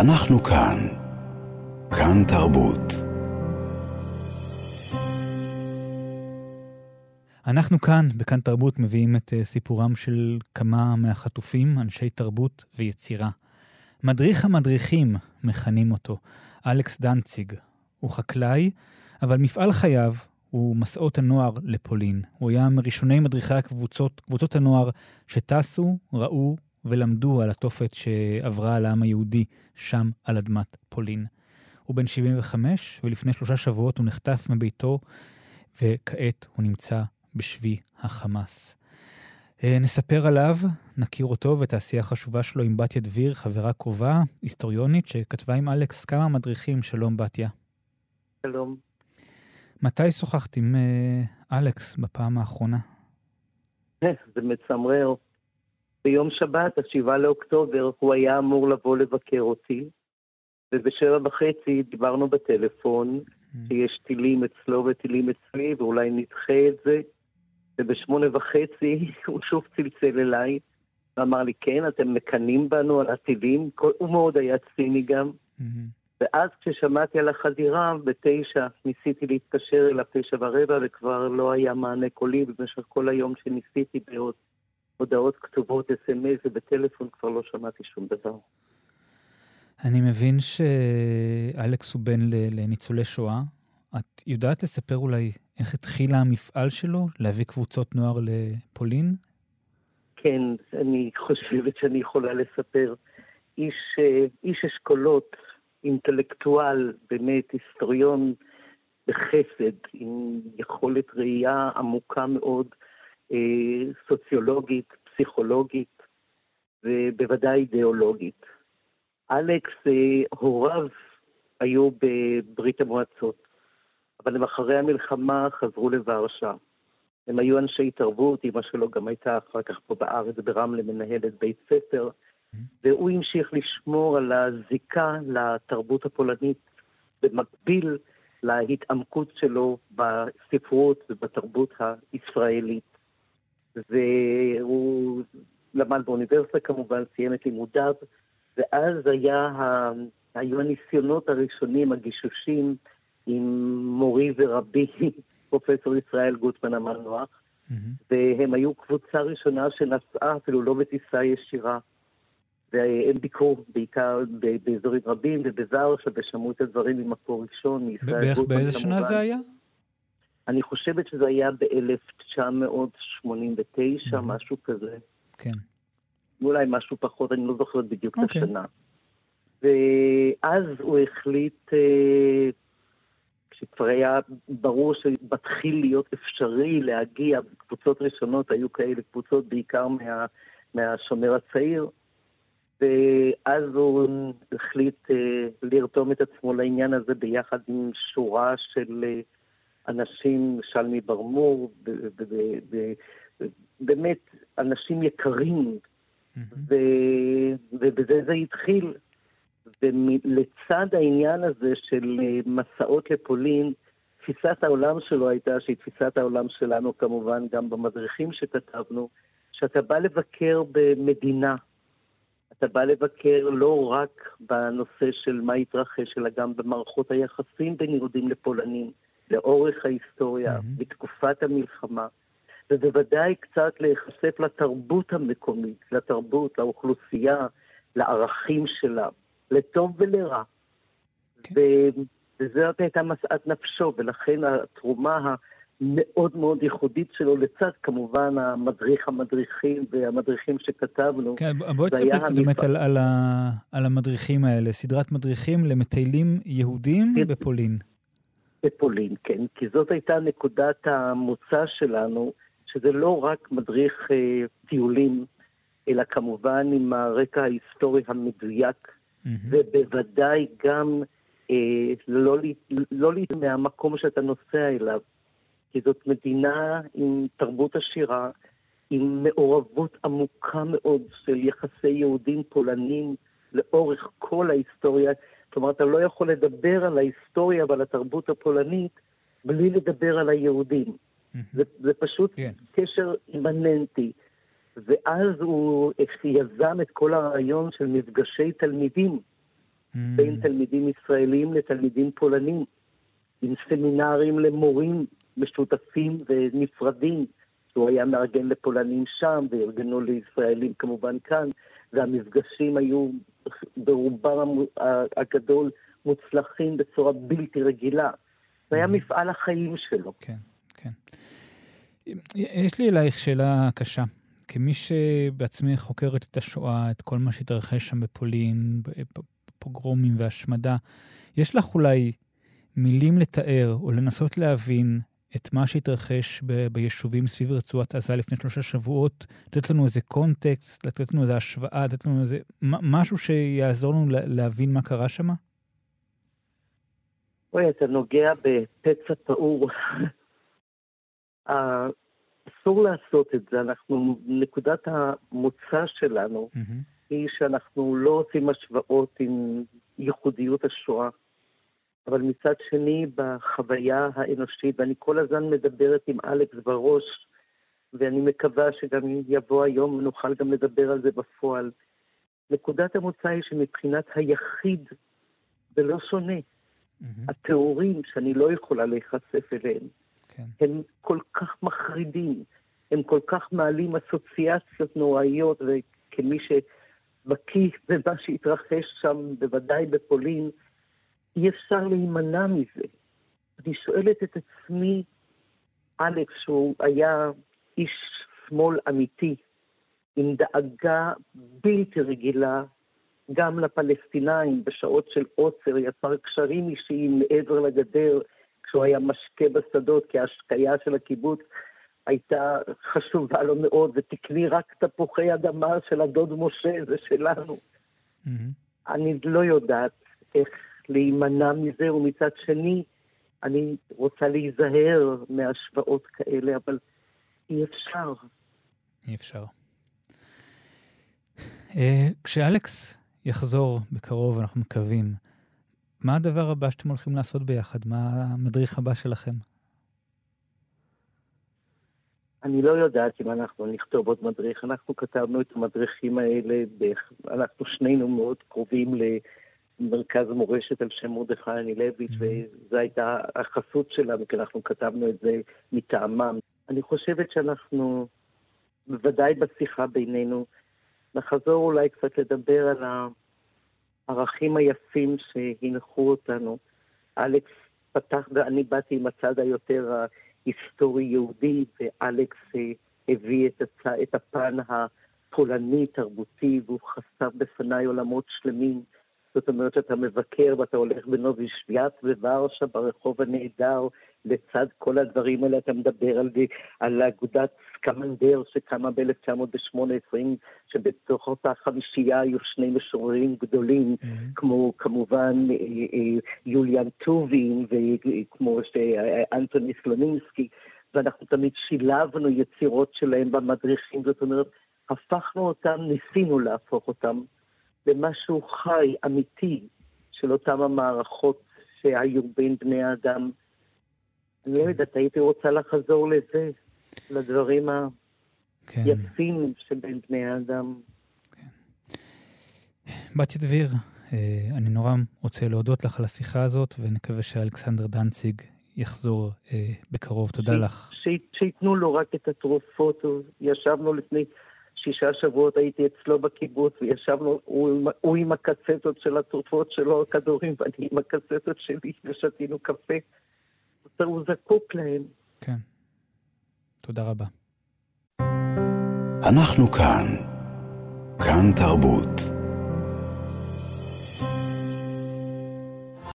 אנחנו כאן. כאן תרבות. אנחנו כאן, בכאן תרבות, מביאים את אה, סיפורם של כמה מהחטופים, אנשי תרבות ויצירה. מדריך המדריכים, מכנים אותו, אלכס דנציג. הוא חקלאי, אבל מפעל חייו הוא מסעות הנוער לפולין. הוא היה מראשוני מדריכי הקבוצות, קבוצות הנוער שטסו, ראו ולמדו על התופת שעברה על העם היהודי שם על אדמת פולין. הוא בן 75, ולפני שלושה שבועות הוא נחטף מביתו, וכעת הוא נמצא בשבי החמאס. אה, נספר עליו, נכיר אותו ואת העשייה החשובה שלו עם בתיה דביר, חברה קרובה, היסטוריונית, שכתבה עם אלכס כמה מדריכים. שלום, בתיה. שלום. מתי שוחחת עם uh, אלכס בפעם האחרונה? אה, זה מצמרר. ביום שבת, השבעה לאוקטובר, הוא היה אמור לבוא לבקר אותי, ובשבע וחצי דיברנו בטלפון, mm. שיש טילים אצלו וטילים אצלי, ואולי נדחה את זה, ובשמונה וחצי הוא שוב צלצל אליי, ואמר לי, כן, אתם מקנאים בנו על הטילים, הוא מאוד היה ציני גם. Mm-hmm. ואז כששמעתי על החדירה, בתשע ניסיתי להתקשר אליו תשע ורבע, וכבר לא היה מענה קולי, במשך כל היום שניסיתי בעוד הודעות כתובות, אס.אם.אס ובטלפון כבר לא שמעתי שום דבר. אני מבין שאלכס הוא בן לניצולי שואה. את יודעת לספר אולי איך התחילה המפעל שלו להביא קבוצות נוער לפולין? כן, אני חושבת שאני יכולה לספר. איש, אה, איש אשכולות, אינטלקטואל, באמת היסטוריון בחסד, עם יכולת ראייה עמוקה מאוד, סוציולוגית, פסיכולוגית ובוודאי אידיאולוגית. אלכס, אה, הוריו היו בברית המועצות, אבל הם אחרי המלחמה חזרו לוורשה. הם היו אנשי תרבות, אמא שלו גם הייתה אחר כך פה בארץ ברמלה מנהלת בית ספר, והוא המשיך לשמור על הזיקה לתרבות הפולנית במקביל להתעמקות שלו בספרות ובתרבות הישראלית. והוא למד באוניברסיטה כמובן, סיים את לימודיו, ואז היה, היו הניסיונות הראשונים, הגישושים, עם מורי ורבי, פרופסור ישראל גוטמן המנוח, mm-hmm. והם היו קבוצה ראשונה שנסעה אפילו לא בטיסה ישירה. והם ביקרו בעיקר באזורים רבים ובזרשה, ושמעו את הדברים ממקור ראשון, מישראל בערך באיזה שנה זה היה? אני חושבת שזה היה ב-1989, mm-hmm. משהו כזה. כן. אולי משהו פחות, אני לא זוכרת בדיוק okay. את אוקיי. השנה. ואז הוא החליט, אה, כשכבר היה ברור שמתחיל להיות אפשרי להגיע, קבוצות ראשונות היו כאלה קבוצות בעיקר מה, מהשומר הצעיר, ואז הוא החליט אה, לרתום את עצמו לעניין הזה ביחד עם שורה של אה, אנשים, שלמי ברמור, באמת אנשים יקרים, ובזה זה התחיל. ולצד העניין הזה של אה, מסעות לפולין, תפיסת העולם שלו הייתה, שהיא תפיסת העולם שלנו כמובן, גם במדריכים שכתבנו, שאתה בא לבקר במדינה, אתה בא לבקר לא רק בנושא של מה התרחש, אלא גם במערכות היחסים בין יהודים לפולנים, לאורך ההיסטוריה, mm-hmm. בתקופת המלחמה, ובוודאי קצת להיחשף לתרבות המקומית, לתרבות, לאוכלוסייה, לערכים שלה, לטוב ולרע. Okay. כן. וזאת הייתה משאת נפשו, ולכן התרומה מאוד מאוד ייחודית שלו, לצד כמובן המדריך המדריכים והמדריכים שכתבנו. כן, בואי תספר קצת באמת על, על, על המדריכים האלה, סדרת מדריכים למטיילים יהודים כן. בפולין. בפולין, כן, כי זאת הייתה נקודת המוצא שלנו, שזה לא רק מדריך אה, טיולים, אלא כמובן עם הרקע ההיסטורי המדויק, mm-hmm. ובוודאי גם אה, לא, לא, לא מהמקום שאתה נוסע אליו. כי זאת מדינה עם תרבות עשירה, עם מעורבות עמוקה מאוד של יחסי יהודים פולנים לאורך כל ההיסטוריה. כלומר, אתה לא יכול לדבר על ההיסטוריה ועל התרבות הפולנית בלי לדבר על היהודים. זה, זה פשוט. כן. קשר אימננטי. ואז הוא יזם את כל הרעיון של מפגשי תלמידים בין תלמידים ישראלים לתלמידים פולנים, עם סמינרים למורים משותפים ונפרדים, שהוא היה מארגן לפולנים שם, וארגנו לישראלים כמובן כאן, והמפגשים היו ברובם הגדול מוצלחים בצורה בלתי רגילה. זה היה מפעל החיים שלו. כן, כן. יש לי אלייך שאלה קשה. כמי שבעצמי חוקרת את השואה, את כל מה שהתרחש שם בפולין, פוגרומים והשמדה, יש לך אולי מילים לתאר או לנסות להבין את מה שהתרחש ב- ביישובים סביב רצועת עזה לפני שלושה שבועות, לתת לנו איזה קונטקסט, לתת לנו איזה השוואה, לתת לנו איזה משהו שיעזור לנו להבין מה קרה שם? אוי, אתה נוגע בפצע פעור. אסור לעשות את זה. אנחנו, נקודת המוצא שלנו mm-hmm. היא שאנחנו לא עושים השוואות עם ייחודיות השואה. אבל מצד שני, בחוויה האנושית, ואני כל הזמן מדברת עם אלכס בראש, ואני מקווה שגם יבוא היום ונוכל גם לדבר על זה בפועל. נקודת המוצא היא שמבחינת היחיד זה לא שונה. Mm-hmm. התיאורים שאני לא יכולה להיחשף אליהם, כן. הם כל כך מחרידים, הם כל כך מעלים אסוציאציות נוראיות, וכמי שבקיא במה שהתרחש שם, בוודאי בפולין, אי אפשר להימנע מזה. אני שואלת את עצמי, אלכס, שהוא היה איש שמאל אמיתי, עם דאגה בלתי רגילה גם לפלסטינאים בשעות של עוצר, יצר קשרים אישיים מעבר לגדר כשהוא היה משקה בשדות, כי ההשקיה של הקיבוץ הייתה חשובה לו מאוד, ותקני רק תפוחי אדמה של הדוד משה, זה שלנו. Mm-hmm. אני לא יודעת איך להימנע מזה, ומצד שני, אני רוצה להיזהר מהשוואות כאלה, אבל אי אפשר. אי אפשר. אה, כשאלכס יחזור בקרוב, אנחנו מקווים, מה הדבר הבא שאתם הולכים לעשות ביחד? מה המדריך הבא שלכם? אני לא יודעת אם אנחנו נכתוב עוד מדריך. אנחנו כתבנו את המדריכים האלה, אנחנו שנינו מאוד קרובים למרכז מורשת על שם מרדכי אנילביץ', mm-hmm. וזו הייתה החסות שלנו, כי אנחנו כתבנו את זה מטעמם. אני חושבת שאנחנו, בוודאי בשיחה בינינו, נחזור אולי קצת לדבר על הערכים היפים שהנחו אותנו. אלכס פתח, ואני באתי עם הצד היותר היסטורי-יהודי, ואלכס אה, הביא את, הצ... את הפן הפולני-תרבותי, והוא חשף בפניי עולמות שלמים. זאת אומרת שאתה מבקר ואתה הולך בנובי שביאט בוורשה, ברחוב הנהדר, לצד כל הדברים האלה אתה מדבר על, על אגודת סקמנדר שקמה ב-1918, שבתוך אותה חמישייה היו שני משוררים גדולים, mm-hmm. כמו כמובן אה, אה, יוליאן טובין וכמו אנטוני סלונינסקי, ואנחנו תמיד שילבנו יצירות שלהם במדריכים, זאת אומרת, הפכנו אותם, ניסינו להפוך אותם למשהו חי, אמיתי, של אותם המערכות שהיו בין בני האדם. אני לא יודעת, הייתי רוצה לחזור לזה, לדברים כן. היפים שבין בני האדם. כן. בתיה דביר, אה, אני נורא רוצה להודות לך על השיחה הזאת, ונקווה שאלכסנדר דנציג יחזור אה, בקרוב. תודה ש... לך. שייתנו לו רק את התרופות. ישבנו לפני שישה שבועות, הייתי אצלו בקיבוץ, וישבנו, הוא, הוא עם הקצטות של התרופות שלו, הכדורים, ואני עם הקצטות שלי, ושתינו קפה. הוא זקוק להם. כן. תודה רבה. אנחנו כאן. כאן תרבות.